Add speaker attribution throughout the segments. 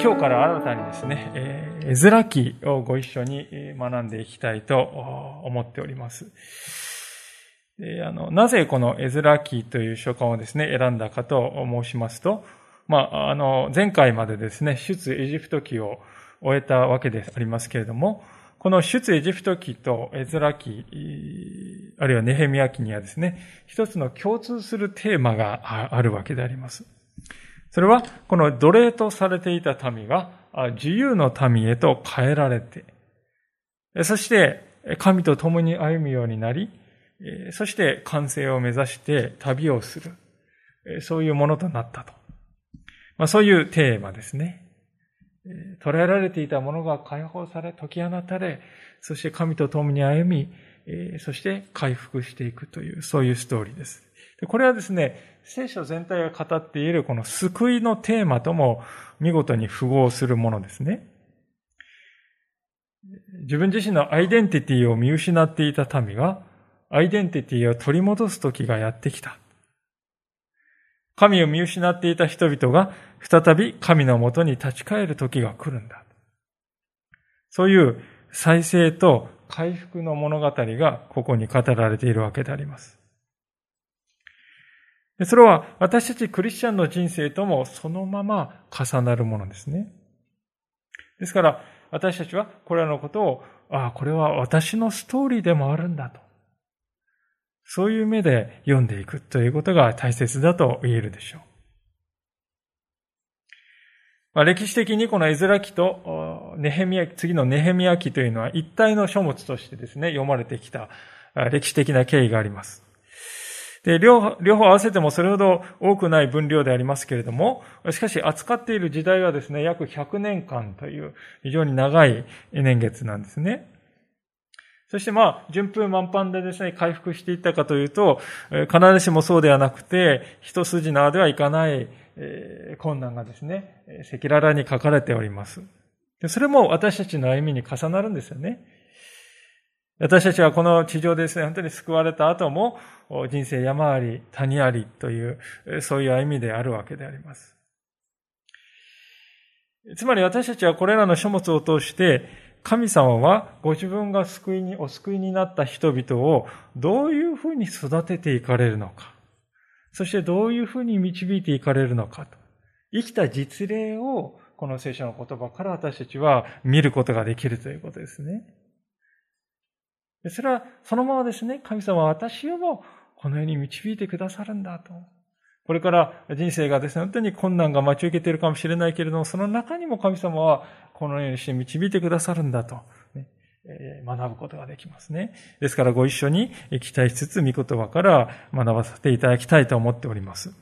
Speaker 1: 今日から新たにですね、えー絵面記をご一緒に学んでいきたいと思っております。あのなぜこの絵面記という書簡をですね、選んだかと申しますと、まあ、あの、前回までですね、出エジプト記を終えたわけでありますけれども、この出エジプト記と絵面記、あるいはネヘミヤ記にはですね、一つの共通するテーマがあるわけであります。それは、この奴隷とされていた民が自由の民へと変えられて、そして神と共に歩むようになり、そして完成を目指して旅をする。そういうものとなったと。まあ、そういうテーマですね。捉えられていたものが解放され、解き放たれ、そして神と共に歩み、そして回復していくという、そういうストーリーです。これはですね、聖書全体が語っているこの救いのテーマとも見事に符合するものですね。自分自身のアイデンティティを見失っていた民が、アイデンティティを取り戻す時がやってきた。神を見失っていた人々が再び神のもとに立ち返る時が来るんだ。そういう再生と回復の物語がここに語られているわけであります。それは私たちクリスチャンの人生ともそのまま重なるものですね。ですから、私たちはこれらのことを、ああ、これは私のストーリーでもあるんだと。そういう目で読んでいくということが大切だと言えるでしょう。まあ、歴史的にこの絵面記とネヘミヤ、次のネヘミヤ記というのは一体の書物としてですね、読まれてきた歴史的な経緯があります。で両両方合わせてもそれほど多くない分量でありますけれども、しかし扱っている時代はですね、約100年間という非常に長い年月なんですね。そしてまあ、順風満帆でですね、回復していったかというと、必ずしもそうではなくて、一筋縄ではいかない困難がですね、赤裸々に書かれております。それも私たちの歩みに重なるんですよね。私たちはこの地上ですね、本当に救われた後も、人生山あり、谷ありという、そういう歩みであるわけであります。つまり私たちはこれらの書物を通して、神様はご自分が救いに、お救いになった人々をどういうふうに育てていかれるのか、そしてどういうふうに導いていかれるのかと、生きた実例をこの聖書の言葉から私たちは見ることができるということですね。それはそのままですね、神様は私をもこの世に導いてくださるんだと。これから人生がですね、本当に困難が待ち受けているかもしれないけれども、その中にも神様はこのようにして導いてくださるんだと、ね、学ぶことができますね。ですからご一緒に期待しつつ、御言葉から学ばせていただきたいと思っております。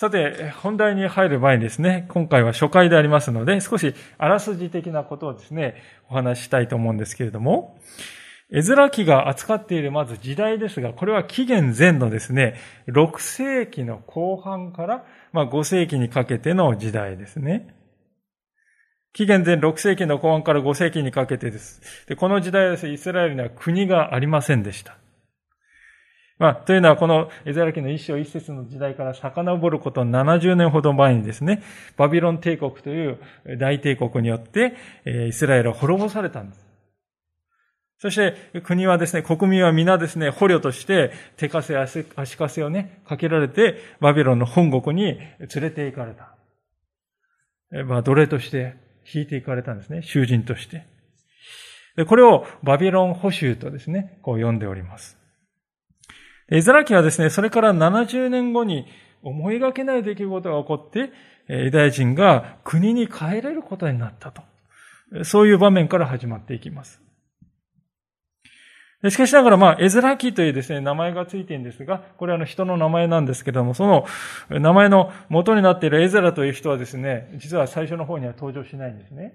Speaker 1: さて、本題に入る前にですね、今回は初回でありますので、少しあらすじ的なことをですね、お話ししたいと思うんですけれども、絵面記が扱っているまず時代ですが、これは紀元前のですね、6世紀の後半から、まあ、5世紀にかけての時代ですね。紀元前6世紀の後半から5世紀にかけてです。でこの時代はですね、イスラエルには国がありませんでした。まあ、というのはこのエゼラ記の一章一節の時代から遡ること70年ほど前にですね、バビロン帝国という大帝国によって、イスラエルは滅ぼされたんです。そして国はですね、国民は皆ですね、捕虜として手かせ、足かせをね、かけられて、バビロンの本国に連れて行かれた。まあ、奴隷として引いて行かれたんですね、囚人として。でこれをバビロン捕囚とですね、こう呼んでおります。エゼラ記はですね、それから70年後に思いがけない出来事が起こって、ユダヤ人が国に帰れることになったと。そういう場面から始まっていきます。しかしながら、まあ、エズラ記というですね、名前がついてるんですが、これはあの人の名前なんですけども、その名前の元になっているエズラという人はですね、実は最初の方には登場しないんですね。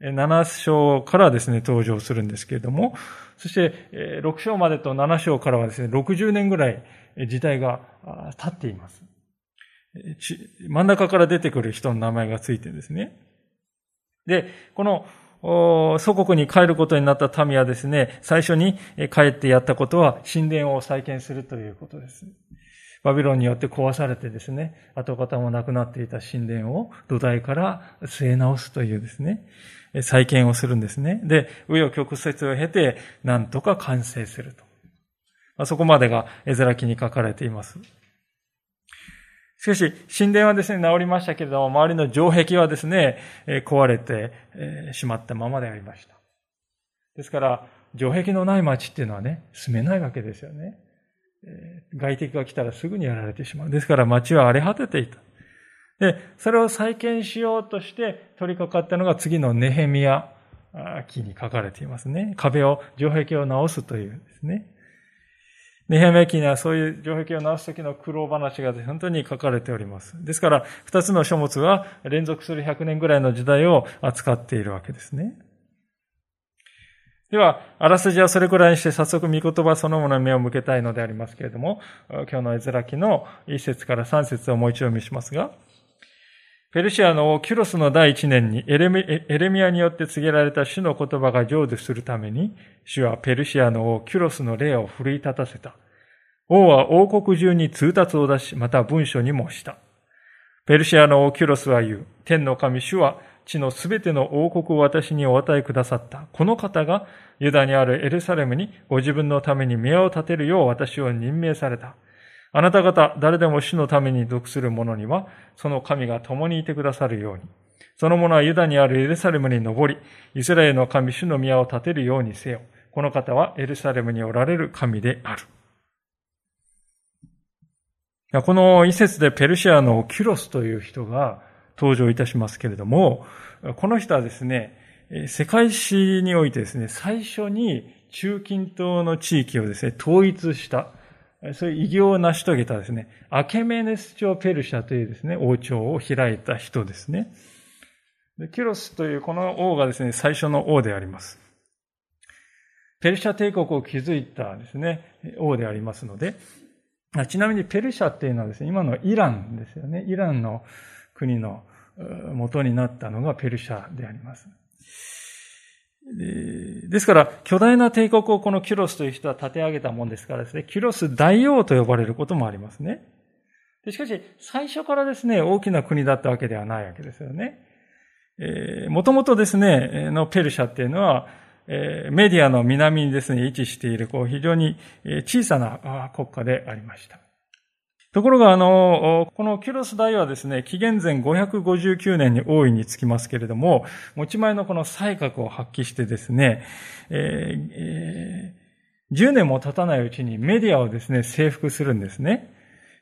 Speaker 1: 7章からですね、登場するんですけれども、そして6章までと7章からはですね、60年ぐらい時代が経っています。真ん中から出てくる人の名前がついてですね。で、この祖国に帰ることになった民はですね、最初に帰ってやったことは神殿を再建するということです。バビロンによって壊されてですね、跡形もなくなっていた神殿を土台から据え直すというですね、再建をするんですね。で、紆余曲折を経て、なんとか完成すると。まあ、そこまでが絵面記に書かれています。しかし、神殿はですね、治りましたけれども、周りの城壁はですね、壊れてしまったままでありました。ですから、城壁のない町っていうのはね、住めないわけですよね。外敵が来たらすぐにやられてしまう。ですから町は荒れ果てていた。で、それを再建しようとして取り掛かったのが次のネヘミヤ記に書かれていますね。壁を、城壁を直すというですね。ネヘミヤ記にはそういう城壁を直す時の苦労話が本当に書かれております。ですから、二つの書物は連続する100年ぐらいの時代を扱っているわけですね。では、あらすじはそれくらいにして早速御言葉そのものに目を向けたいのでありますけれども、今日の絵面記の一節から三節をもう一度見しますが、ペルシアの王キュロスの第一年にエレミアによって告げられた主の言葉が成就するために、主はペルシアの王キュロスの霊を奮い立たせた。王は王国中に通達を出し、また文書にもした。ペルシアの王キュロスは言う。天の神主は地のすべての王国を私にお与えくださった。この方がユダにあるエルサレムにご自分のために宮を建てるよう私を任命された。あなた方、誰でも主のために属する者には、その神が共にいてくださるように。その者はユダにあるエルサレムに登り、イスラエルの神主の宮を建てるようにせよ。この方はエルサレムにおられる神である。この一節でペルシアのキュロスという人が登場いたしますけれども、この人はですね、世界史においてですね、最初に中近東の地域をですね、統一したそういう偉業を成し遂げたですね、アケメネス朝ペルシャというですね、王朝を開いた人ですね。でキュロスというこの王がですね、最初の王であります。ペルシャ帝国を築いたですね、王でありますので、ちなみにペルシャっていうのはですね、今のイランですよね。イランの国の元になったのがペルシャであります。ですから、巨大な帝国をこのキュロスという人は立て上げたもんですからですね、キュロス大王と呼ばれることもありますね。しかし、最初からですね、大きな国だったわけではないわけですよね。えー、もともとですね、のペルシャっていうのは、えー、メディアの南にですね、位置している、こう、非常に小さな国家でありました。ところが、あの、このキュロス大はですね、紀元前559年に大いにつきますけれども、持ち前のこの才覚を発揮してですね、えー、10年も経たないうちにメディアをですね、征服するんですね。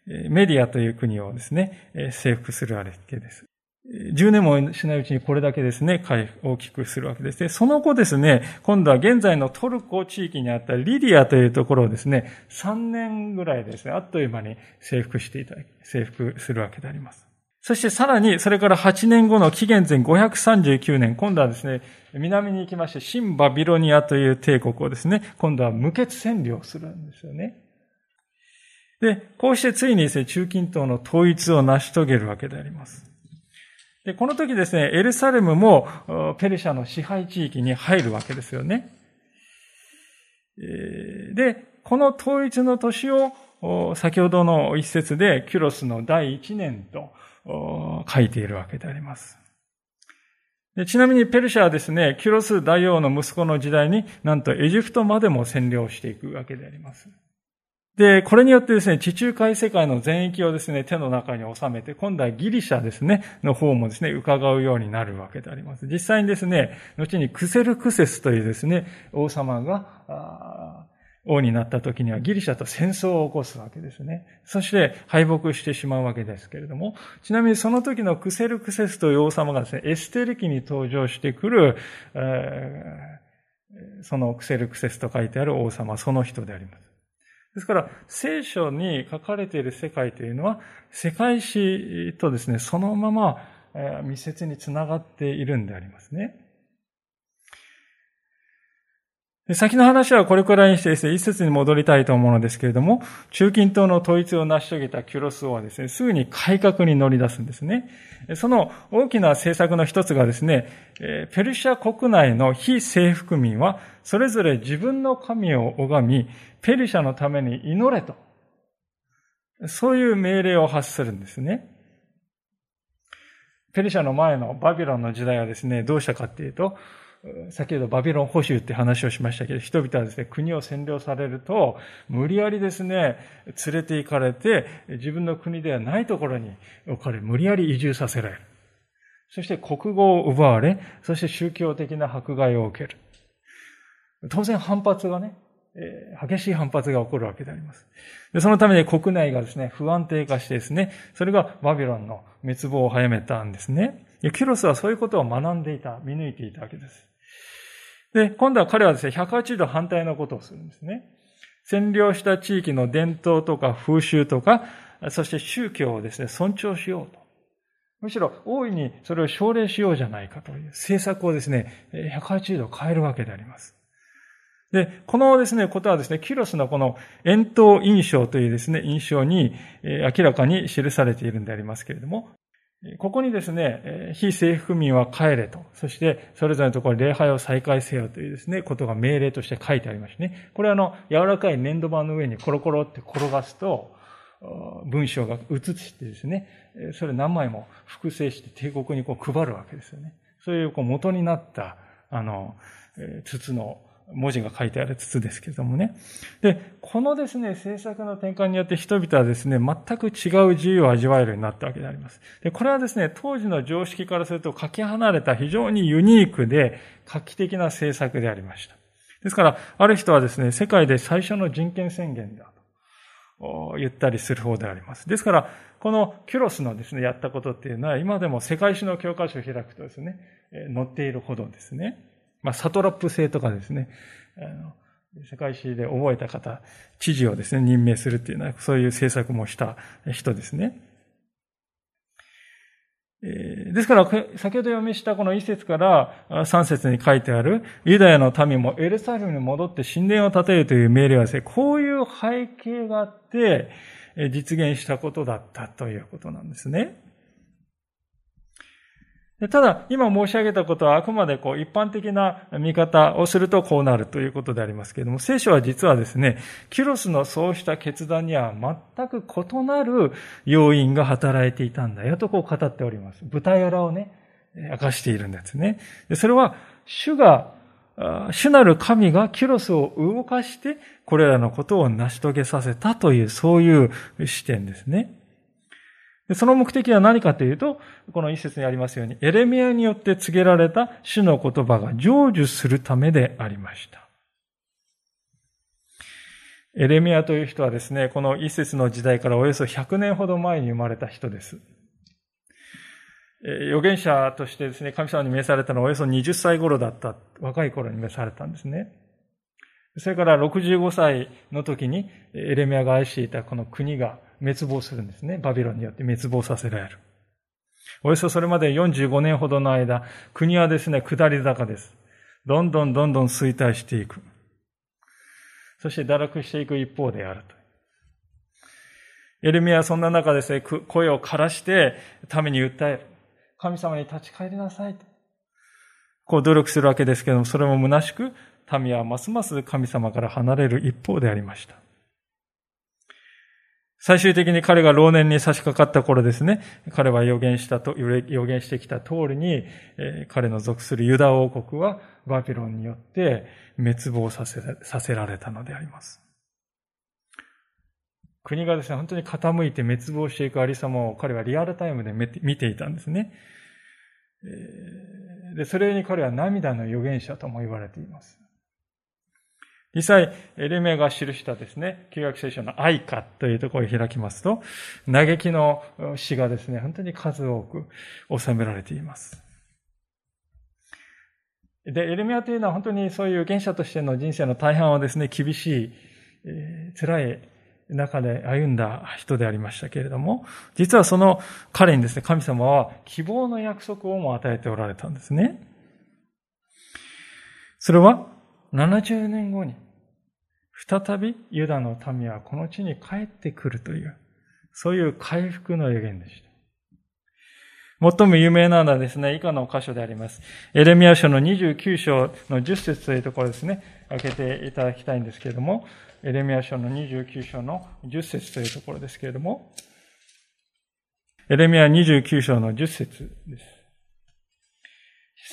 Speaker 1: メディアという国をですね、征服するわけです。10年もしないうちにこれだけですね、大きくするわけです。でその後ですね、今度は現在のトルコ地域にあったリディアというところをですね、3年ぐらいですね、あっという間に征服していただき、征服するわけであります。そしてさらに、それから8年後の紀元前539年、今度はですね、南に行きまして、新バビロニアという帝国をですね、今度は無血占領するんですよね。で、こうしてついにですね、中近東の統一を成し遂げるわけであります。で、この時ですね、エルサレムもペルシャの支配地域に入るわけですよね。で、この統一の年を先ほどの一節でキュロスの第一年と書いているわけであります。でちなみにペルシャはですね、キュロス大王の息子の時代になんとエジプトまでも占領していくわけであります。で、これによってですね、地中海世界の全域をですね、手の中に収めて、今度はギリシャですね、の方もですね、伺うようになるわけであります。実際にですね、後にクセルクセスというですね、王様が、王になった時にはギリシャと戦争を起こすわけですね。そして敗北してしまうわけですけれども、ちなみにその時のクセルクセスという王様がですね、エステル記に登場してくる、そのクセルクセスと書いてある王様、その人であります。ですから、聖書に書かれている世界というのは、世界史とですね、そのまま密接につながっているんでありますね。先の話はこれくらいにしてですね、一節に戻りたいと思うのですけれども、中近東の統一を成し遂げたキュロス王はですね、すぐに改革に乗り出すんですね。その大きな政策の一つがですね、ペルシャ国内の非征服民は、それぞれ自分の神を拝み、ペルシャのために祈れと。そういう命令を発するんですね。ペルシャの前のバビロンの時代はですね、どうしたかっていうと、先ほどバビロン保守って話をしましたけど、人々はですね、国を占領されると、無理やりですね、連れて行かれて、自分の国ではないところに置かれ、無理やり移住させられる。そして国語を奪われ、そして宗教的な迫害を受ける。当然反発がね、激しい反発が起こるわけであります。でそのために国内がですね、不安定化してですね、それがバビロンの滅亡を早めたんですね。キュロスはそういうことを学んでいた、見抜いていたわけです。で、今度は彼はですね、180度反対のことをするんですね。占領した地域の伝統とか風習とか、そして宗教をですね、尊重しようと。むしろ大いにそれを奨励しようじゃないかという政策をですね、180度変えるわけであります。で、このですね、ことはですね、キュロスのこの遠投印象というですね、印象に明らかに記されているんでありますけれども、ここにですね、非政府民は帰れと、そしてそれぞれのところに礼拝を再開せよというですね、ことが命令として書いてありましてね。これはあの、柔らかい粘土板の上にコロコロって転がすと、文章が映してですね、それ何枚も複製して帝国にこう配るわけですよね。そういうこう元になった、あの、筒の文字が書いてある筒ですけれどもね。で、このですね、政策の転換によって人々はですね、全く違う自由を味わえるようになったわけであります。で、これはですね、当時の常識からするとかけ離れた非常にユニークで画期的な政策でありました。ですから、ある人はですね、世界で最初の人権宣言だと言ったりする方であります。ですから、このキュロスのですね、やったことっていうのは、今でも世界史の教科書を開くとですね、載っているほどですね。まあ、サトラップ制とかですね、あの世界史で覚えた方、知事をですね、任命するっていうのは、そういう政策もした人ですね。ですから、先ほど読みしたこの一節から三節に書いてある、ユダヤの民もエルサレムに戻って神殿を建てるという命令はですね、こういう背景があって、実現したことだったということなんですね。ただ、今申し上げたことはあくまでこう一般的な見方をするとこうなるということでありますけれども、聖書は実はですね、キュロスのそうした決断には全く異なる要因が働いていたんだよとこう語っております。舞台裏をね、明かしているんですね。それは、主が、主なる神がキュロスを動かして、これらのことを成し遂げさせたという、そういう視点ですね。その目的は何かというと、この一節にありますように、エレミアによって告げられた主の言葉が成就するためでありました。エレミアという人はですね、この一節の時代からおよそ100年ほど前に生まれた人です。預言者としてですね、神様に召されたのはおよそ20歳頃だった、若い頃に召されたんですね。それから65歳の時にエレミアが愛していたこの国が滅亡するんですね。バビロンによって滅亡させられる。およそそれまで45年ほどの間、国はですね、下り坂です。どんどんどんどん衰退していく。そして堕落していく一方であると。エルミアはそんな中ですね、声を枯らして民に訴える。神様に立ち返りなさいと。こう努力するわけですけども、それも虚しく、民はますます神様から離れる一方でありました。最終的に彼が老年に差し掛かった頃ですね、彼は予言したと、予言してきた通りに、彼の属するユダ王国はバビロンによって滅亡させさせられたのであります。国がですね、本当に傾いて滅亡していくありさまを彼はリアルタイムで見ていたんですね。で、それに彼は涙の預言者とも言われています。実際、エレメが記したですね、旧約聖書の愛歌というところを開きますと、嘆きの詩がですね、本当に数多く収められています。で、エレミアというのは本当にそういう預言者としての人生の大半をですね、厳しい、えー、辛い中で歩んだ人でありましたけれども、実はその彼にですね、神様は希望の約束をも与えておられたんですね。それは、70年後に、再びユダの民はこの地に帰ってくるという、そういう回復の予言でした。最も有名なのはですね、以下の箇所であります。エレミア書の29章の10節というところですね、開けていただきたいんですけれども、エレミア書の29章の10節というところですけれども、エレミア29章の10節です。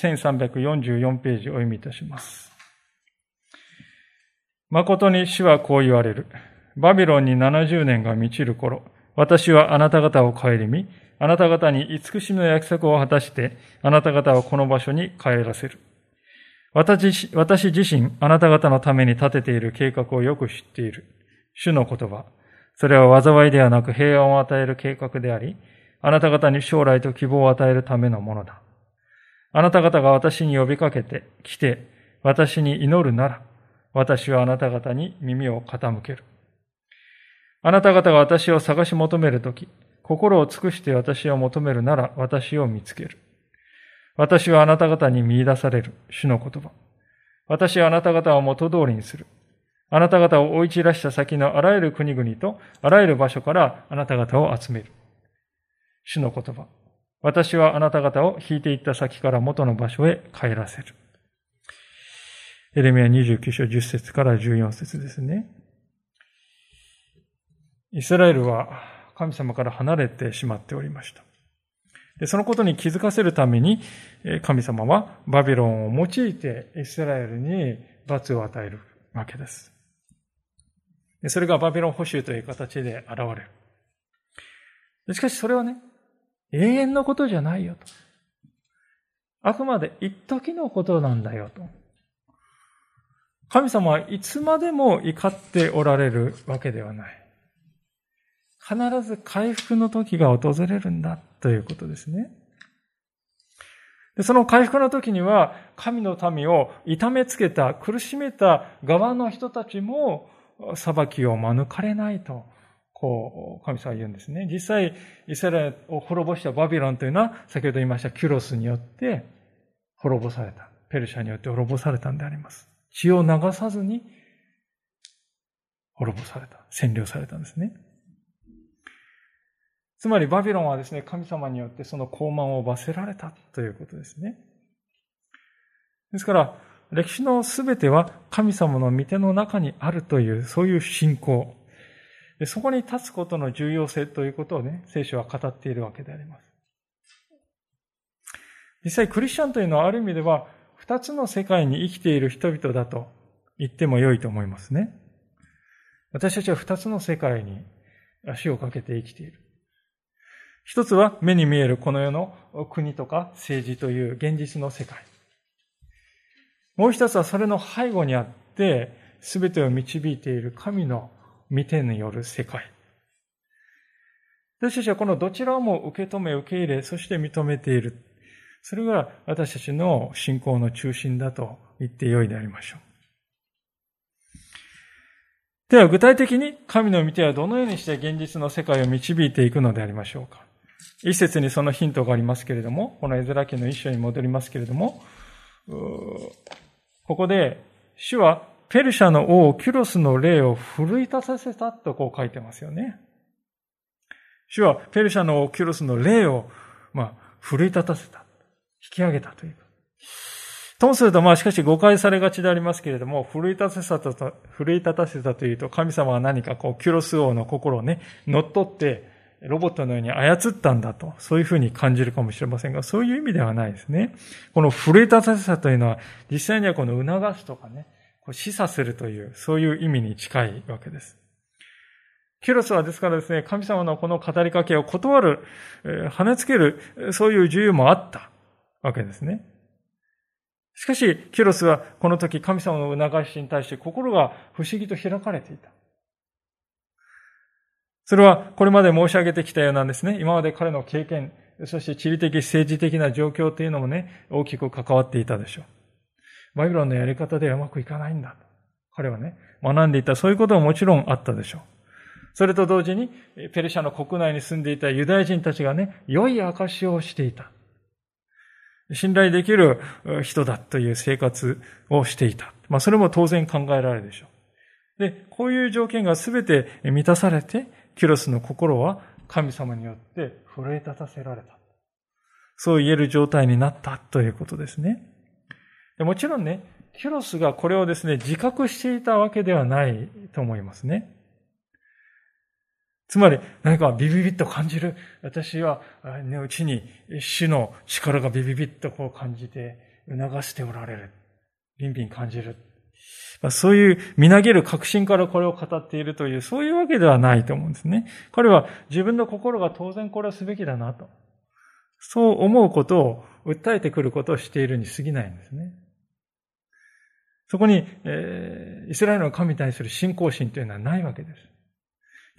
Speaker 1: 1344ページお読みいたします。誠に主はこう言われる。バビロンに70年が満ちる頃、私はあなた方を顧み、あなた方に慈しみの約束を果たして、あなた方をこの場所に帰らせる。私私自身、あなた方のために立てている計画をよく知っている。主の言葉。それは災いではなく平安を与える計画であり、あなた方に将来と希望を与えるためのものだ。あなた方が私に呼びかけて、来て、私に祈るなら、私はあなた方に耳を傾ける。あなた方が私を探し求めるとき、心を尽くして私を求めるなら私を見つける。私はあなた方に見出される主の言葉。私はあなた方を元通りにする。あなた方を追い散らした先のあらゆる国々とあらゆる場所からあなた方を集める。主の言葉。私はあなた方を引いていった先から元の場所へ帰らせる。エレミア29章10節から14節ですね。イスラエルは神様から離れてしまっておりました。でそのことに気づかせるために、神様はバビロンを用いてイスラエルに罰を与えるわけです。でそれがバビロン保守という形で現れる。しかしそれはね、永遠のことじゃないよと。あくまで一時のことなんだよと。神様はいつまでも怒っておられるわけではない。必ず回復の時が訪れるんだということですね。でその回復の時には、神の民を痛めつけた、苦しめた側の人たちも裁きを免れないと、こう、神様は言うんですね。実際、イスラエルを滅ぼしたバビロンというのは、先ほど言いましたキュロスによって滅ぼされた。ペルシャによって滅ぼされたんであります。血を流さずに滅ぼされた。占領されたんですね。つまりバビロンはですね、神様によってその高慢を罰せられたということですね。ですから、歴史のすべては神様の御手の中にあるという、そういう信仰。そこに立つことの重要性ということをね、聖書は語っているわけであります。実際クリスチャンというのはある意味では二つの世界に生きている人々だと言っても良いと思いますね。私たちは二つの世界に足をかけて生きている。一つは目に見えるこの世の国とか政治という現実の世界。もう一つはそれの背後にあって、すべてを導いている神の見てによる世界。私たちはこのどちらも受け止め、受け入れ、そして認めている。それが私たちの信仰の中心だと言ってよいでありましょう。では具体的に神の御手はどのようにして現実の世界を導いていくのでありましょうか。一節にそのヒントがありますけれども、この絵面記の一章に戻りますけれども、ここで、主はペルシャの王キュロスの霊を奮い立たせたとこう書いてますよね。主はペルシャの王キュロスの霊を、まあ、奮い立たせた。引き上げたという。ともすると、まあしかし誤解されがちでありますけれども、奮い立たせたと、奮い立たせたというと、神様は何かこう、キュロス王の心をね、乗っ取って、ロボットのように操ったんだと、そういうふうに感じるかもしれませんが、そういう意味ではないですね。この奮い立たせたというのは、実際にはこの促すとかね、こう示唆するという、そういう意味に近いわけです。キュロスはですからですね、神様のこの語りかけを断る、跳ねつける、そういう自由もあったわけですね。しかし、キュロスはこの時神様の促しに対して心が不思議と開かれていた。それはこれまで申し上げてきたようなんですね。今まで彼の経験、そして地理的、政治的な状況というのもね、大きく関わっていたでしょう。バイブロンのやり方ではうまくいかないんだ。彼はね、学んでいた、そういうことももちろんあったでしょう。それと同時に、ペルシャの国内に住んでいたユダヤ人たちがね、良い証をしていた。信頼できる人だという生活をしていた。まあ、それも当然考えられるでしょう。で、こういう条件が全て満たされて、キュロスの心は神様によって震え立たせられた。そう言える状態になったということですね。もちろんね、キュロスがこれをですね、自覚していたわけではないと思いますね。つまり、何かビビビッと感じる。私は、ね、うちに死の力がビビビッとこう感じて、促しておられる。ビンビン感じる。そういう見投げる確信からこれを語っているという、そういうわけではないと思うんですね。彼は自分の心が当然これはすべきだなと。そう思うことを訴えてくることをしているに過ぎないんですね。そこに、えー、イスラエルの神に対する信仰心というのはないわけです。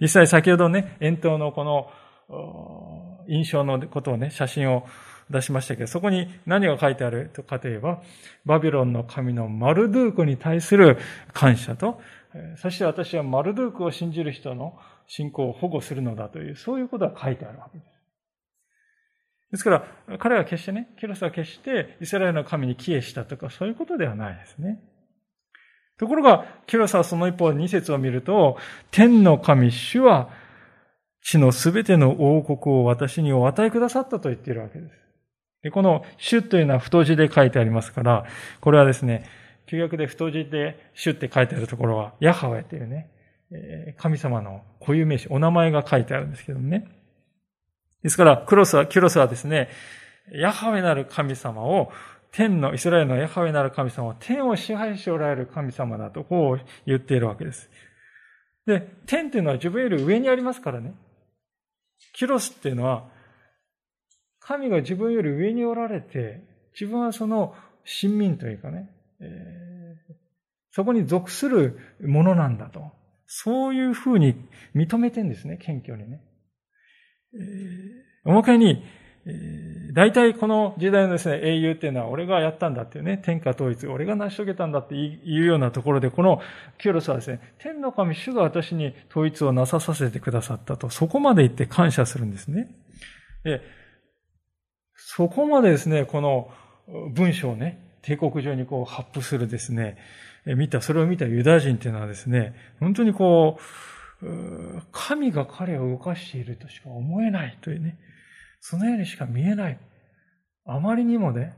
Speaker 1: 実際先ほどね、遠投のこの印象のことをね、写真を出しましたけど、そこに何が書いてあるかといえば、バビロンの神のマルドゥークに対する感謝と、そして私はマルドゥークを信じる人の信仰を保護するのだという、そういうことが書いてあるわけです。ですから、彼は決してね、キロスは決してイスラエルの神に帰依したとか、そういうことではないですね。ところが、キロスはその一方、二節を見ると、天の神主は、地のすべての王国を私にお与えくださったと言っているわけです。でこの主というのは太字で書いてありますから、これはですね、旧約で太字で主って書いてあるところは、ヤハウェというね、神様の固有名詞、お名前が書いてあるんですけどもね。ですから、クロスは、キュロスはですね、ヤハウェなる神様を、天の、イスラエルのヤハウェなる神様は天を支配しておられる神様だと、こう言っているわけです。で、天っていうのは自分より上にありますからね。キロスっていうのは、神が自分より上におられて、自分はその親民というかね、えー、そこに属するものなんだと。そういうふうに認めてんですね、謙虚にね。えー、おまけに、え、大体この時代のですね、英雄っていうのは俺がやったんだっていうね、天下統一、俺が成し遂げたんだっていうようなところで、このキュロスはですね、天の神主が私に統一をなささせてくださったと、そこまで言って感謝するんですね。でそこまでですね、この文章をね、帝国上にこう発布するですね、見た、それを見たユダヤ人っていうのはですね、本当にこう、神が彼を動かしているとしか思えないというね、そのようにしか見えない。あまりにもね、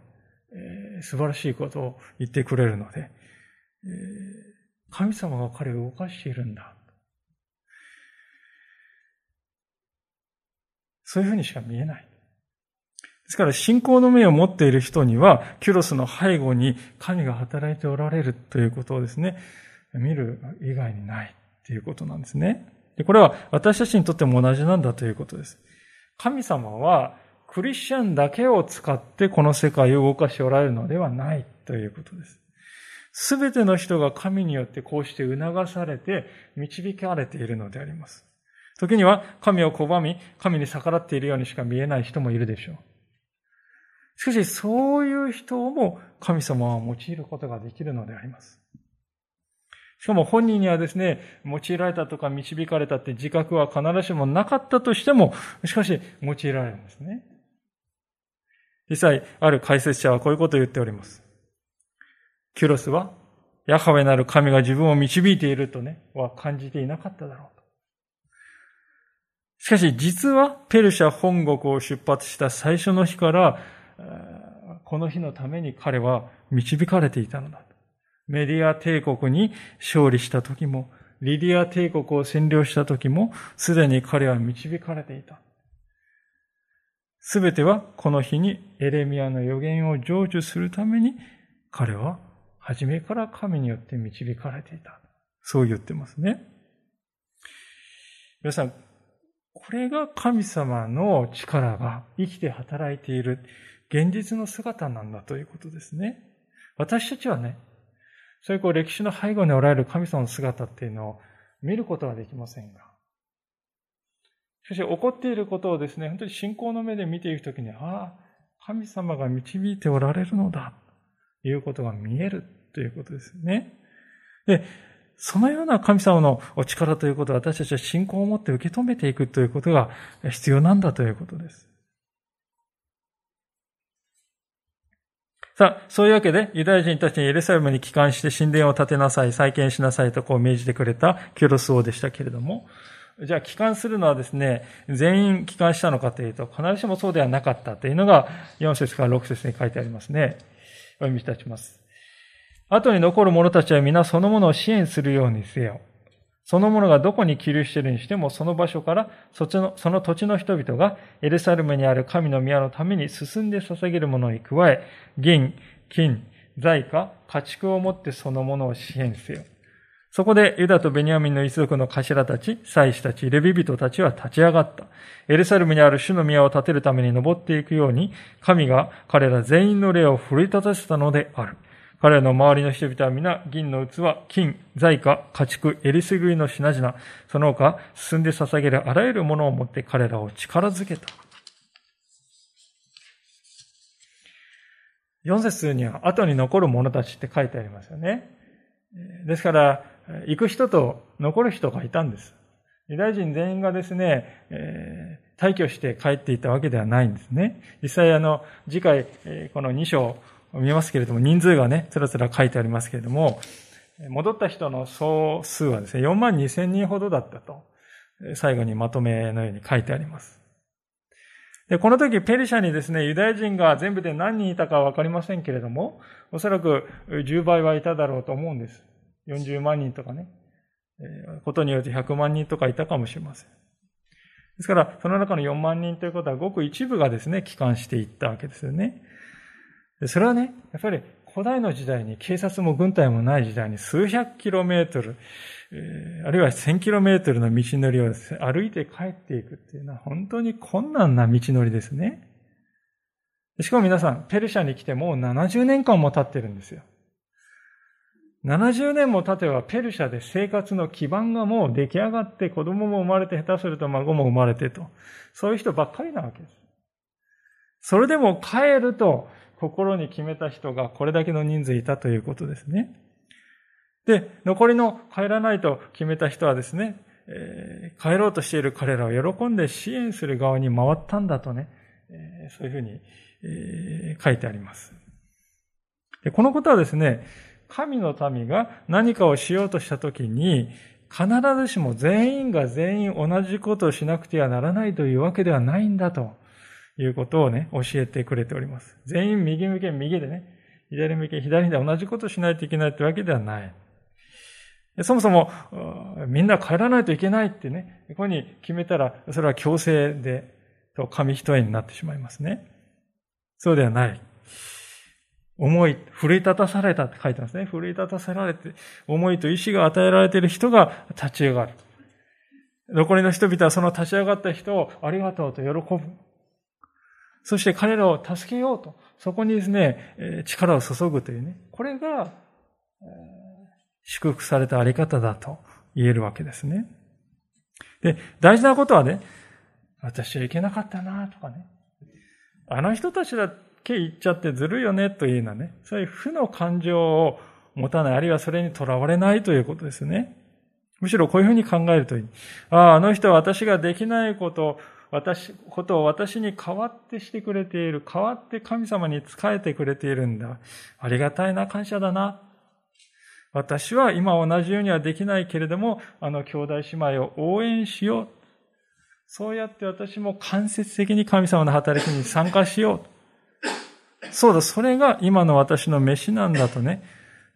Speaker 1: えー、素晴らしいことを言ってくれるので、えー、神様が彼を動かしているんだ。そういうふうにしか見えない。ですから信仰の目を持っている人には、キュロスの背後に神が働いておられるということをですね、見る以外にないということなんですね。でこれは私たちにとっても同じなんだということです。神様はクリスチャンだけを使ってこの世界を動かしておられるのではないということです。すべての人が神によってこうして促されて導かれているのであります。時には神を拒み、神に逆らっているようにしか見えない人もいるでしょう。しかし、そういう人をも神様は用いることができるのであります。しかも本人にはですね、用いられたとか導かれたって自覚は必ずしもなかったとしても、しかし用いられるんですね。実際、ある解説者はこういうことを言っております。キュロスは、ヤハウェなる神が自分を導いているとね、は感じていなかっただろうと。しかし実はペルシャ本国を出発した最初の日からこの日のために彼は導かれていたのだ。メディア帝国に勝利した時も、リディア帝国を占領した時も、すでに彼は導かれていた。すべてはこの日にエレミアの予言を成就するために、彼は初めから神によって導かれていた。そう言ってますね。皆さん、これが神様の力が生きて働いている。現実の姿なんだということですね。私たちはね、そういうこう歴史の背後におられる神様の姿っていうのを見ることはできませんが、しかし起こっていることをですね、本当に信仰の目で見ていくときに、ああ、神様が導いておられるのだ、ということが見えるということですね。で、そのような神様のお力ということを私たちは信仰を持って受け止めていくということが必要なんだということです。さあ、そういうわけで、ユダヤ人たちにエルサレムに帰還して神殿を建てなさい、再建しなさいとこう命じてくれたキュロス王でしたけれども、じゃあ帰還するのはですね、全員帰還したのかというと、必ずしもそうではなかったというのが4節から6節に書いてありますね。お読みいたします。後に残る者たちは皆そのものを支援するようにせよ。そのものがどこに起立しているにしても、その場所からその、その土地の人々がエルサレムにある神の宮のために進んで捧げるものに加え、銀、金、財貨、家畜をもってそのものを支援せよ。そこでユダとベニヤミンの一族の頭たち、祭司たち、レビ人たちは立ち上がった。エルサレムにある主の宮を建てるために登っていくように、神が彼ら全員の霊を奮い立たせたのである。彼らの周りの人々は皆、銀の器、金、財貨、家畜、エリスグイの品々、その他、進んで捧げるあらゆるものを持って彼らを力づけた。4節には、後に残る者たちって書いてありますよね。ですから、行く人と残る人がいたんです。ユダヤ人全員がですね、えー、退去して帰っていたわけではないんですね。実際あの、次回、この2章見えますけれども、人数がね、つらつら書いてありますけれども、戻った人の総数はですね、4万2千人ほどだったと、最後にまとめのように書いてあります。で、この時ペルシャにですね、ユダヤ人が全部で何人いたかわかりませんけれども、おそらく10倍はいただろうと思うんです。40万人とかね。ことによって100万人とかいたかもしれません。ですから、その中の4万人ということはごく一部がですね、帰還していったわけですよね。それはね、やっぱり古代の時代に警察も軍隊もない時代に数百キロメートル、あるいは1000キロメートルの道のりを歩いて帰っていくっていうのは本当に困難な道のりですね。しかも皆さん、ペルシャに来てもう70年間も経ってるんですよ。70年も経てばペルシャで生活の基盤がもう出来上がって子供も生まれて下手すると孫も生まれてと。そういう人ばっかりなわけです。それでも帰ると心に決めた人がこれだけの人数いたということですね。で、残りの帰らないと決めた人はですね、えー、帰ろうとしている彼らを喜んで支援する側に回ったんだとね、えー、そういうふうに、えー、書いてあります。でこのことはですね、神の民が何かをしようとしたときに、必ずしも全員が全員同じことをしなくてはならないというわけではないんだということをね、教えてくれております。全員右向け右でね、左向け左で同じことしないといけないというわけではない。そもそも、みんな帰らないといけないってね、ここに決めたら、それは強制で、と紙一重になってしまいますね。そうではない。思い、奮い立たされたって書いてますね。奮い立たせられて、思いと意志が与えられている人が立ち上がる。残りの人々はその立ち上がった人をありがとうと喜ぶ。そして彼らを助けようと。そこにですね、力を注ぐというね。これが、祝福されたあり方だと言えるわけですね。で、大事なことはね、私はいけなかったなとかね。あの人たちだけ言っちゃってずるいよねというようなね、そういう負の感情を持たない、あるいはそれにとらわれないということですね。むしろこういうふうに考えるといい。ああ、あの人は私ができないこと、私、ことを私に代わってしてくれている。代わって神様に仕えてくれているんだ。ありがたいな、感謝だな。私は今同じようにはできないけれども、あの兄弟姉妹を応援しよう。そうやって私も間接的に神様の働きに参加しよう。そうだ、それが今の私の飯なんだとね、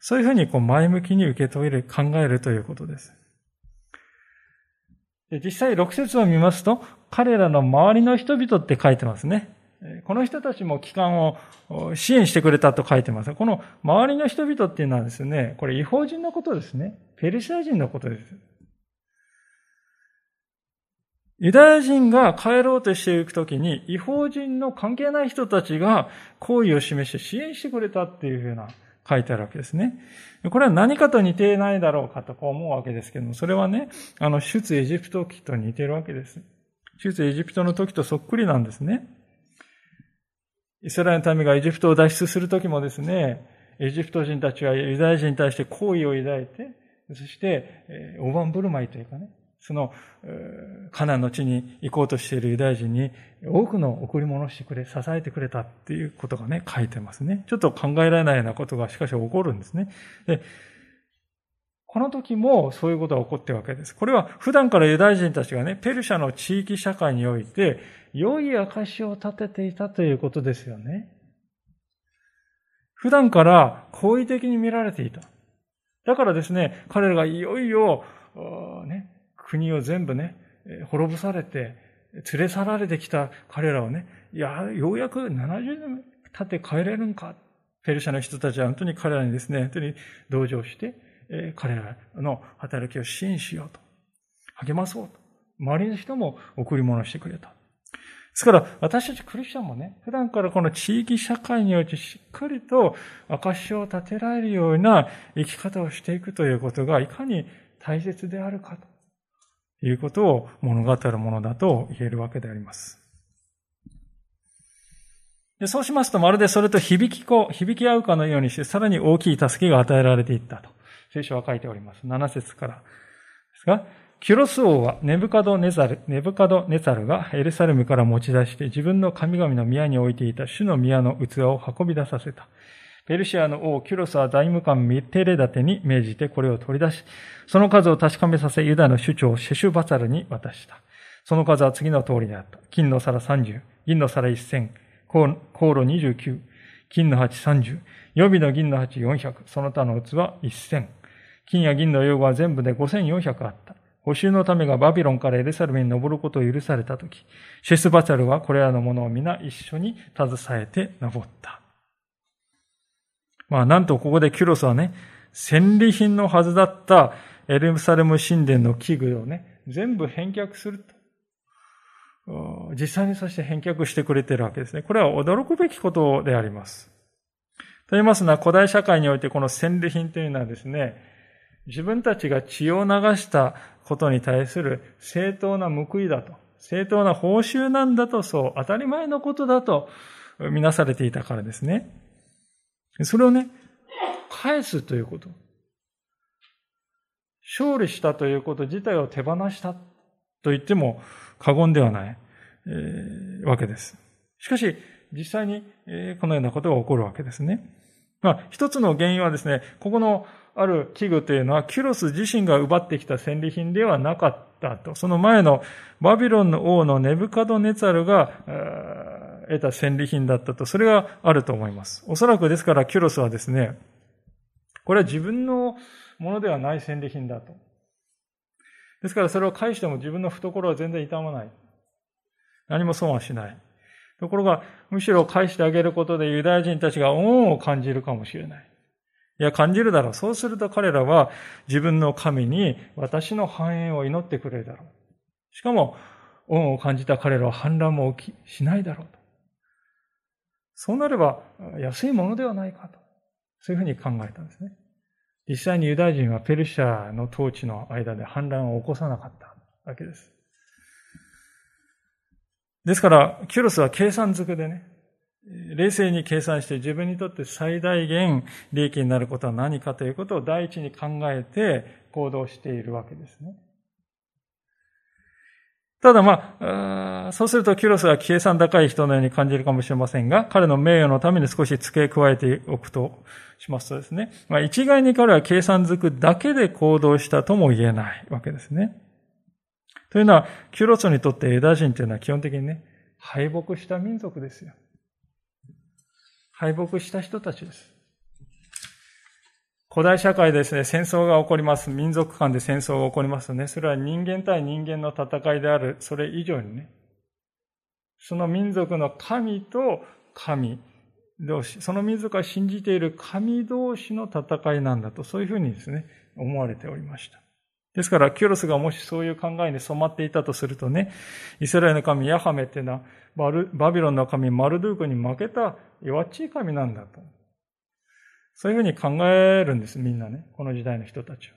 Speaker 1: そういうふうにこう前向きに受け止める、考えるということです。実際6節を見ますと、彼らの周りの人々って書いてますね。この人たちも帰還を支援してくれたと書いてます。この周りの人々っていうのはですね、これ違法人のことですね。ペルシャ人のことです。ユダヤ人が帰ろうとしていくときに、違法人の関係ない人たちが好意を示して支援してくれたっていうふうな書いてあるわけですね。これは何かと似ていないだろうかとこう思うわけですけども、それはね、あの、出エジプト期と似てるわけです。出エジプトの時とそっくりなんですね。イスラエルの民がエジプトを脱出するときもですね、エジプト人たちはユダヤ人に対して好意を抱いて、そして、大盤振る舞いというかね、その、カナンの地に行こうとしているユダヤ人に多くの贈り物をしてくれ、支えてくれたっていうことがね、書いてますね。ちょっと考えられないようなことがしかし起こるんですね。で、この時もそういうことが起こっているわけです。これは普段からユダヤ人たちがね、ペルシャの地域社会において、良い証を立てていたということですよね。普段から好意的に見られていた。だからですね、彼らがいよいよ、国を全部ね、滅ぼされて、連れ去られてきた彼らをね、いや、ようやく70年経って帰れるんか。ペルシャの人たちは本当に彼らにですね、本当に同情して、彼らの働きを支援しようと。励まそうと。周りの人も贈り物してくれた。ですから、私たちクリスチャンもね、普段からこの地域社会においてしっかりと証を立てられるような生き方をしていくということがいかに大切であるかということを物語るものだと言えるわけであります。でそうしますと、まるでそれと響きこ、響き合うかのようにして、さらに大きい助けが与えられていったと。聖書は書いております。7節からですが、キュロス王はネブカドネザル、ネブカドネザルがエルサレムから持ち出して自分の神々の宮に置いていた主の宮の器を運び出させた。ペルシアの王キュロスは財務官ミテレダテに命じてこれを取り出し、その数を確かめさせユダの首長シェシュバツァルに渡した。その数は次の通りであった。金の皿30、銀の皿1000、航路29、金の鉢30、予備の銀の鉢400、その他の器1000。金や銀の用語は全部で5400あった。補修のためがバビロンからエルサレムに登ることを許されたとき、シェスバチャルはこれらのものを皆一緒に携えて登った。まあなんとここでキュロスはね、戦利品のはずだったエルサレム神殿の器具をね、全部返却すると。実際にそして返却してくれてるわけですね。これは驚くべきことであります。と言いますのは、古代社会においてこの戦利品というのはですね、自分たちが血を流したことに対する正当な報いだと、正当な報酬なんだと、そう、当たり前のことだとみなされていたからですね。それをね、返すということ。勝利したということ自体を手放したと言っても過言ではない、えー、わけです。しかし、実際に、えー、このようなことが起こるわけですね。まあ、一つの原因はですね、ここのある器具というのは、キュロス自身が奪ってきた戦利品ではなかったと。その前のバビロンの王のネブカドネツァルが得た戦利品だったと。それがあると思います。おそらくですからキュロスはですね、これは自分のものではない戦利品だと。ですからそれを返しても自分の懐は全然痛まない。何も損はしない。ところが、むしろ返してあげることでユダヤ人たちが恩を感じるかもしれない。いや、感じるだろう。そうすると彼らは自分の神に私の繁栄を祈ってくれるだろう。しかも、恩を感じた彼らは反乱も起きしないだろうと。そうなれば安いものではないかと。そういうふうに考えたんですね。実際にユダヤ人はペルシャの統治の間で反乱を起こさなかったわけです。ですから、キュロスは計算づくでね、冷静に計算して自分にとって最大限利益になることは何かということを第一に考えて行動しているわけですね。ただまあ、そうするとキュロスは計算高い人のように感じるかもしれませんが、彼の名誉のために少し付け加えておくとしますとですね、まあ、一概に彼は計算づくだけで行動したとも言えないわけですね。というのは、キュロスにとってユダヤ人というのは基本的にね、敗北した民族ですよ。敗北した人たちです。古代社会ですね、戦争が起こります。民族間で戦争が起こりますね。それは人間対人間の戦いである。それ以上にね、その民族の神と神同士、その民族が信じている神同士の戦いなんだと、そういうふうにですね、思われておりました。ですから、キュロスがもしそういう考えに染まっていたとするとね、イスラエルの神ヤハメっていうのは、バビロンの神マルドゥークに負けた弱っちい神なんだと。そういうふうに考えるんです、みんなね。この時代の人たちは。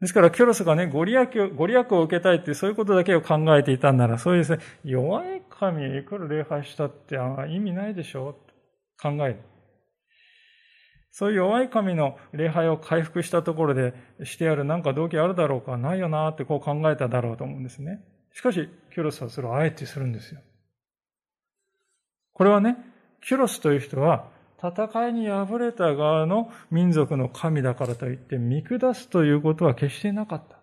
Speaker 1: ですから、キュロスがね、ご利益を、ご利益を受けたいってそういうことだけを考えていたんなら、そういうですね、弱い神いくら礼拝したってあ意味ないでしょ考える。そういう弱い神の礼拝を回復したところでしてやるなんか動機あるだろうかないよなってこう考えただろうと思うんですね。しかし、キュロスはそれをあえてするんですよ。これはね、キュロスという人は戦いに敗れた側の民族の神だからといって見下すということは決してなかった。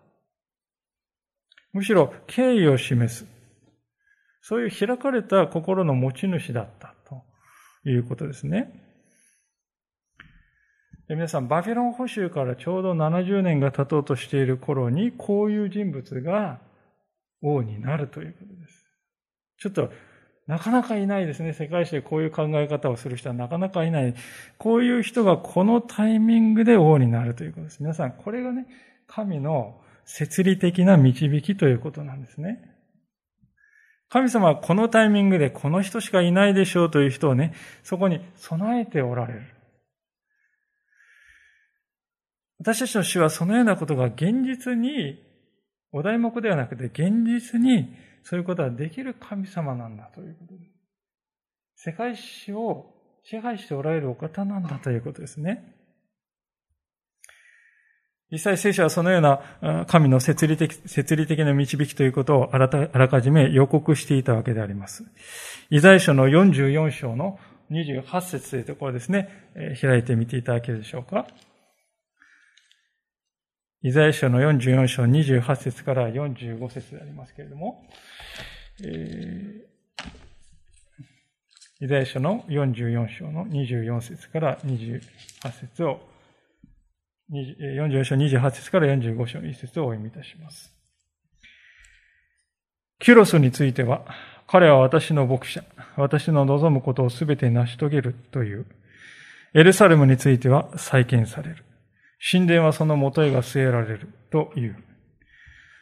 Speaker 1: むしろ敬意を示す。そういう開かれた心の持ち主だったということですね。で皆さん、バビロン保守からちょうど70年が経とうとしている頃に、こういう人物が王になるということです。ちょっとなかなかいないですね。世界史でこういう考え方をする人はなかなかいない。こういう人がこのタイミングで王になるということです。皆さん、これがね、神の摂理的な導きということなんですね。神様はこのタイミングでこの人しかいないでしょうという人をね、そこに備えておられる。私たちの主はそのようなことが現実に、お題目ではなくて現実にそういうことはできる神様なんだということです。世界史を支配しておられるお方なんだということですね。実際聖書はそのような神の設理的、設理的な導きということをあらかじめ予告していたわけであります。イザヤ書の44章の28節というところですね、開いてみていただけるでしょうか。イザヤ書の44章28節から45節でありますけれども、えー、イザヤ書の44章の24節から28節を、44章28節から45章の1節をお読みいたします。キュロスについては、彼は私の牧者、私の望むことをすべて成し遂げるという。エルサレムについては再建される。神殿はその元へが据えられるという。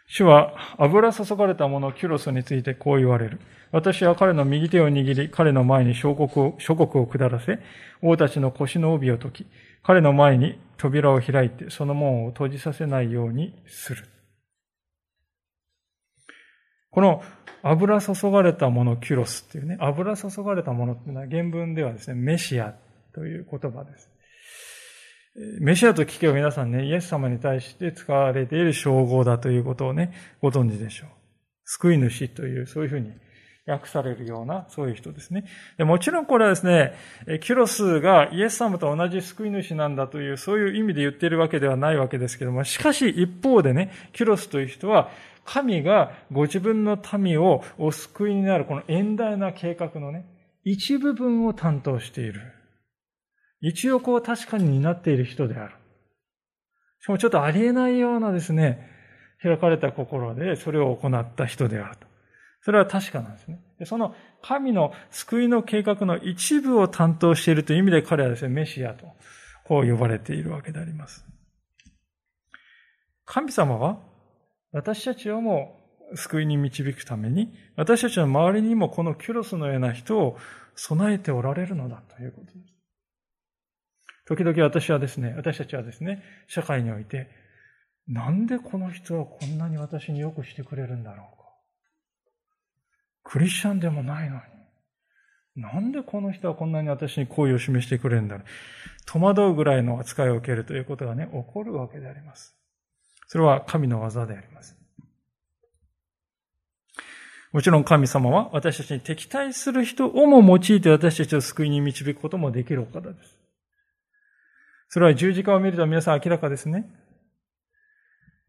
Speaker 1: 主は油注がれた者キュロスについてこう言われる。私は彼の右手を握り、彼の前に小国を諸国を下らせ、王たちの腰の帯を解き、彼の前に扉を開いて、その門を閉じさせないようにする。この油注がれたもの、キュロスっていうね、油注がれたものっていうのは原文ではですね、メシアという言葉です。メシアと聞けば皆さんね、イエス様に対して使われている称号だということをね、ご存知でしょう。救い主という、そういうふうに訳されるような、そういう人ですね。でもちろんこれはですね、キュロスがイエス様と同じ救い主なんだという、そういう意味で言っているわけではないわけですけども、しかし一方でね、キュロスという人は、神がご自分の民をお救いになるこの遠大な計画のね、一部分を担当している。一応こう確かに担っている人である。しかもちょっとありえないようなですね、開かれた心でそれを行った人であると。それは確かなんですね。その神の救いの計画の一部を担当しているという意味で彼はですね、メシアとこう呼ばれているわけであります。神様は私たちをも救いに導くために、私たちの周りにもこのキュロスのような人を備えておられるのだということです。時々私はですね、私たちはですね、社会において、なんでこの人はこんなに私によくしてくれるんだろうか。クリスチャンでもないのに。なんでこの人はこんなに私に好意を示してくれるんだろう。戸惑うぐらいの扱いを受けるということがね、起こるわけであります。それは神の技であります。もちろん神様は私たちに敵対する人をも用いて私たちを救いに導くこともできるお方です。それは十字架を見ると皆さん明らかですね。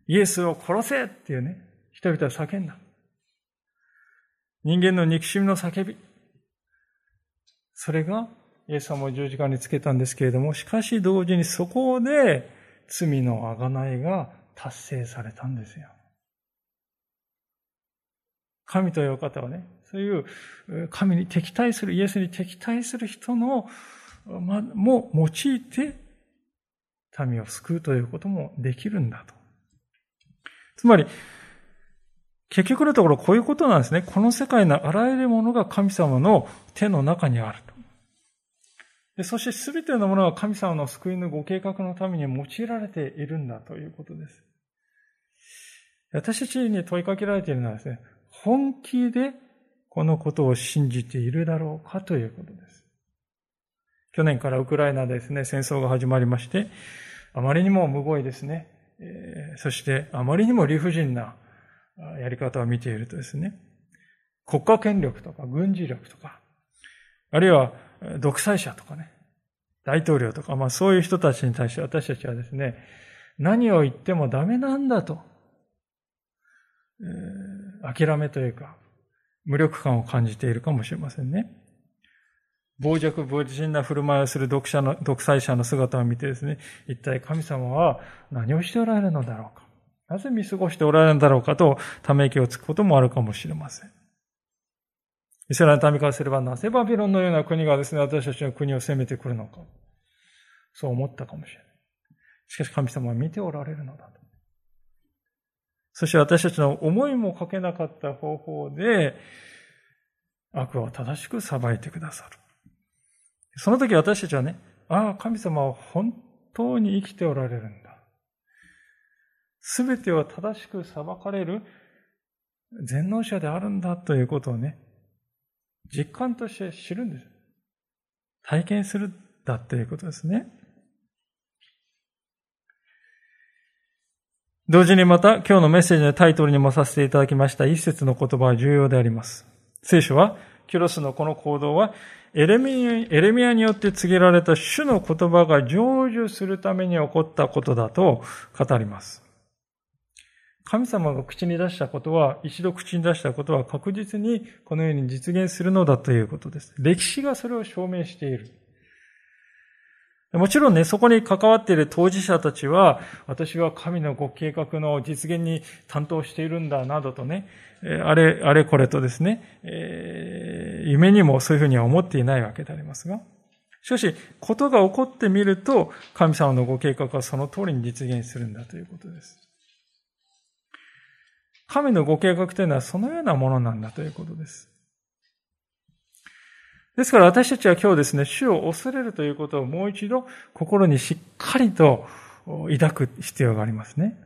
Speaker 1: イエスを殺せっていうね、人々は叫んだ。人間の憎しみの叫び。それがイエス様を十字架につけたんですけれども、しかし同時にそこで罪の贖いが達成されたんですよ。神という方はね、そういう神に敵対する、イエスに敵対する人の、ま、も用いて民を救うということもできるんだと。つまり、結局のところこういうことなんですね。この世界のあらゆるものが神様の手の中にあると。でそして全てのものが神様の救いのご計画のために用いられているんだということです。私たちに問いかけられているのはですね、本気でこのことを信じているだろうかということです。去年からウクライナでですね、戦争が始まりまして、あまりにも無語彙ですね、そしてあまりにも理不尽なやり方を見ているとですね、国家権力とか軍事力とか、あるいは独裁者とかね、大統領とか、まあそういう人たちに対して私たちはですね、何を言ってもダメなんだと、えー、諦めというか、無力感を感じているかもしれませんね。傍若無人な振る舞いをする独者の独裁者の姿を見てですね、一体神様は何をしておられるのだろうか。なぜ見過ごしておられるんだろうかと、ため息をつくこともあるかもしれません。イスラエルの民からすれば、なぜバビロンのような国がですね、私たちの国を攻めてくるのか。そう思ったかもしれない。しかし神様は見ておられるのだと。そして私たちの思いもかけなかった方法で、悪を正しく裁いてくださる。その時私たちはね、ああ、神様は本当に生きておられるんだ。すべてを正しく裁かれる全能者であるんだということをね、実感として知るんです。体験するんだということですね。同時にまた今日のメッセージのタイトルにもさせていただきました一節の言葉は重要であります。聖書は、キュロスのこの行動はエレミエレミアによって告げられた主の言葉が成就するために起こったことだと語ります。神様が口に出したことは、一度口に出したことは確実にこのように実現するのだということです。歴史がそれを証明している。もちろんね、そこに関わっている当事者たちは、私は神のご計画の実現に担当しているんだ、などとね、あれ、あれこれとですね、えー、夢にもそういうふうには思っていないわけでありますが、しかし、ことが起こってみると、神様のご計画はその通りに実現するんだということです。神のご計画というのはそのようなものなんだということです。ですから私たちは今日ですね、主を恐れるということをもう一度心にしっかりと抱く必要がありますね。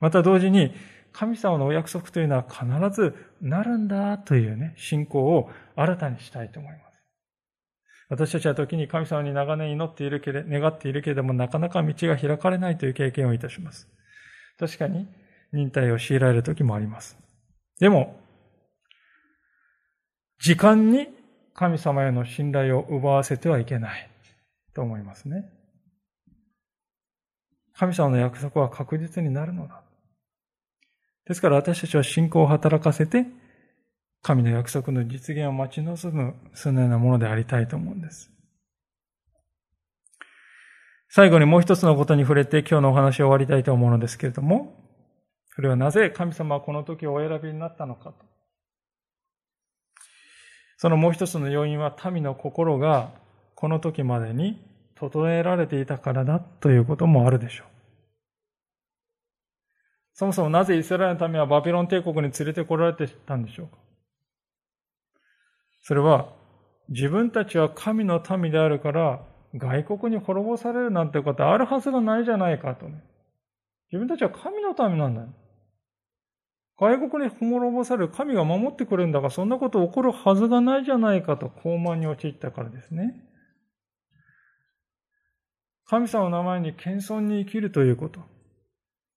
Speaker 1: また同時に、神様のお約束というのは必ずなるんだというね、信仰を新たにしたいと思います。私たちは時に神様に長年祈っているけれ、願っているけれども、なかなか道が開かれないという経験をいたします。確かに、忍耐を強いられる時もあります。でも、時間に神様への信頼を奪わせてはいけないと思いますね。神様の約束は確実になるのだ。ですから私たちは信仰を働かせて、神の約束の実現を待ち望む、そのようなものでありたいと思うんです。最後にもう一つのことに触れて今日のお話を終わりたいと思うのですけれども、それはなぜ神様はこの時をお選びになったのかと。そのもう一つの要因は民の心がこの時までに整えられていたからだということもあるでしょう。そもそもなぜイスラエルの民はバビロン帝国に連れてこられてたんでしょうか？それは自分たちは神の民であるから外国に滅ぼされるなんてことあるはずがないじゃないかとね。自分たちは神の民なんだよ。外国に滅ぼされる神が守ってくれるんだが、そんなこと起こるはずがないじゃないかと傲慢に陥ったからですね。神様の名前に謙遜に生きるということ。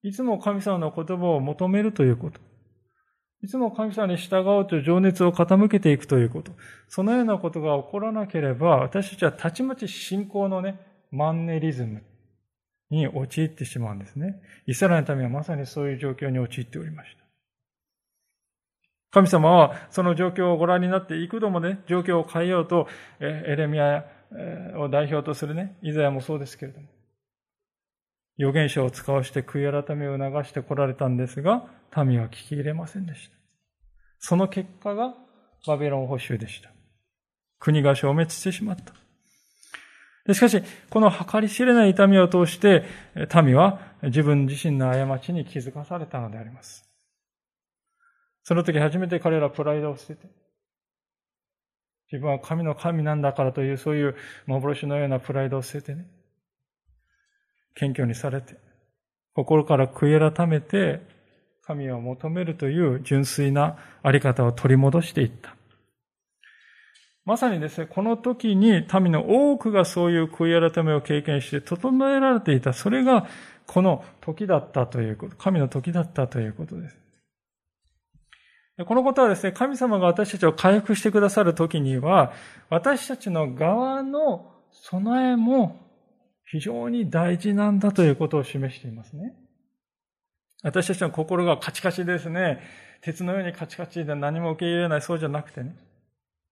Speaker 1: いつも神様の言葉を求めるということ。いつも神様に従おうと情熱を傾けていくということ。そのようなことが起こらなければ、私たちはたちまち信仰のね、マンネリズムに陥ってしまうんですね。イスラエルの民はまさにそういう状況に陥っておりました。神様はその状況をご覧になって幾度もね、状況を変えようと、エレミアを代表とするね、イザヤもそうですけれども、預言者を使わして悔い改めを促して来られたんですが、民は聞き入れませんでした。その結果がバビロン保守でした。国が消滅してしまった。しかし、この計り知れない痛みを通して、民は自分自身の過ちに気づかされたのであります。その時初めて彼らプライドを捨てて、自分は神の神なんだからというそういう幻のようなプライドを捨ててね、謙虚にされて、心から悔い改めて神を求めるという純粋なあり方を取り戻していった。まさにですね、この時に民の多くがそういう悔い改めを経験して整えられていた。それがこの時だったということ、神の時だったということです。このことはですね、神様が私たちを回復してくださる時には、私たちの側の備えも非常に大事なんだということを示していますね。私たちの心がカチカチですね。鉄のようにカチカチで何も受け入れないそうじゃなくてね。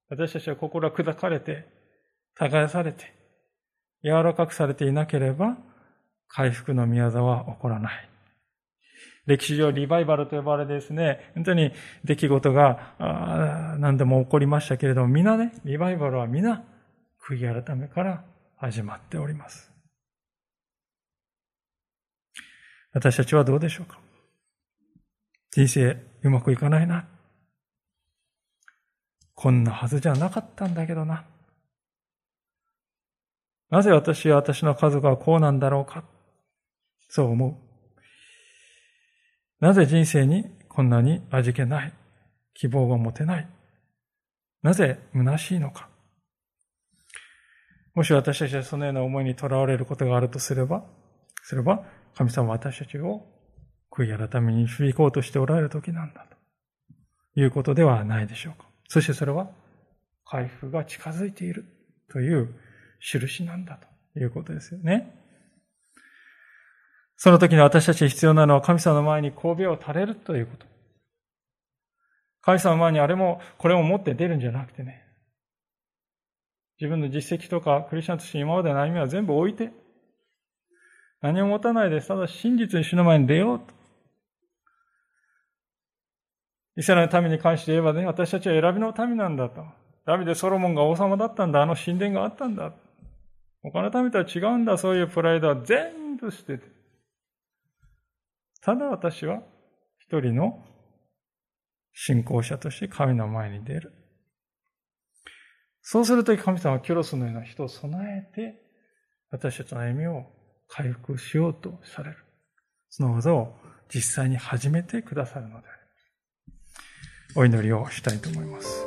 Speaker 1: 私たちは心が砕かれて、耕されて、柔らかくされていなければ、回復の宮沢は起こらない。歴史上リバイバルと呼ばれですね、本当に出来事が何でも起こりましたけれども、皆ね、リバイバルは皆、悔い改めから始まっております。私たちはどうでしょうか？人生うまくいかないな。こんなはずじゃなかったんだけどな。なぜ私は私の家族はこうなんだろうか？そう思う。なぜ人生にこんなに味気ない、希望が持てない？なぜ虚しいのか？もし私たちはそのような思いにとらわれることがあるとすれば、すれば、神様は私たちを悔い改めに導こうとしておられる時なんだということではないでしょうか。そしてそれは回復が近づいているという印なんだということですよね。その時に私たちに必要なのは神様の前に神戸を垂れるということ。神様の前にあれもこれも持って出るんじゃなくてね。自分の実績とかクリスチャンとして今までの歩みは全部置いて、何も持たないです、ただ真実に主の前に出ようと。イスラエルの民に関して言えばね、私たちは選びの民なんだと。ダビデ・ソロモンが王様だったんだ。あの神殿があったんだ。他の民とは違うんだ。そういうプライドは全部捨てて。ただ私は一人の信仰者として神の前に出る。そうするとき神様はキュロスのような人を備えて、私たちの歩みを回復しようとされる。その技を実際に始めてくださるのである。お祈りをしたいと思います。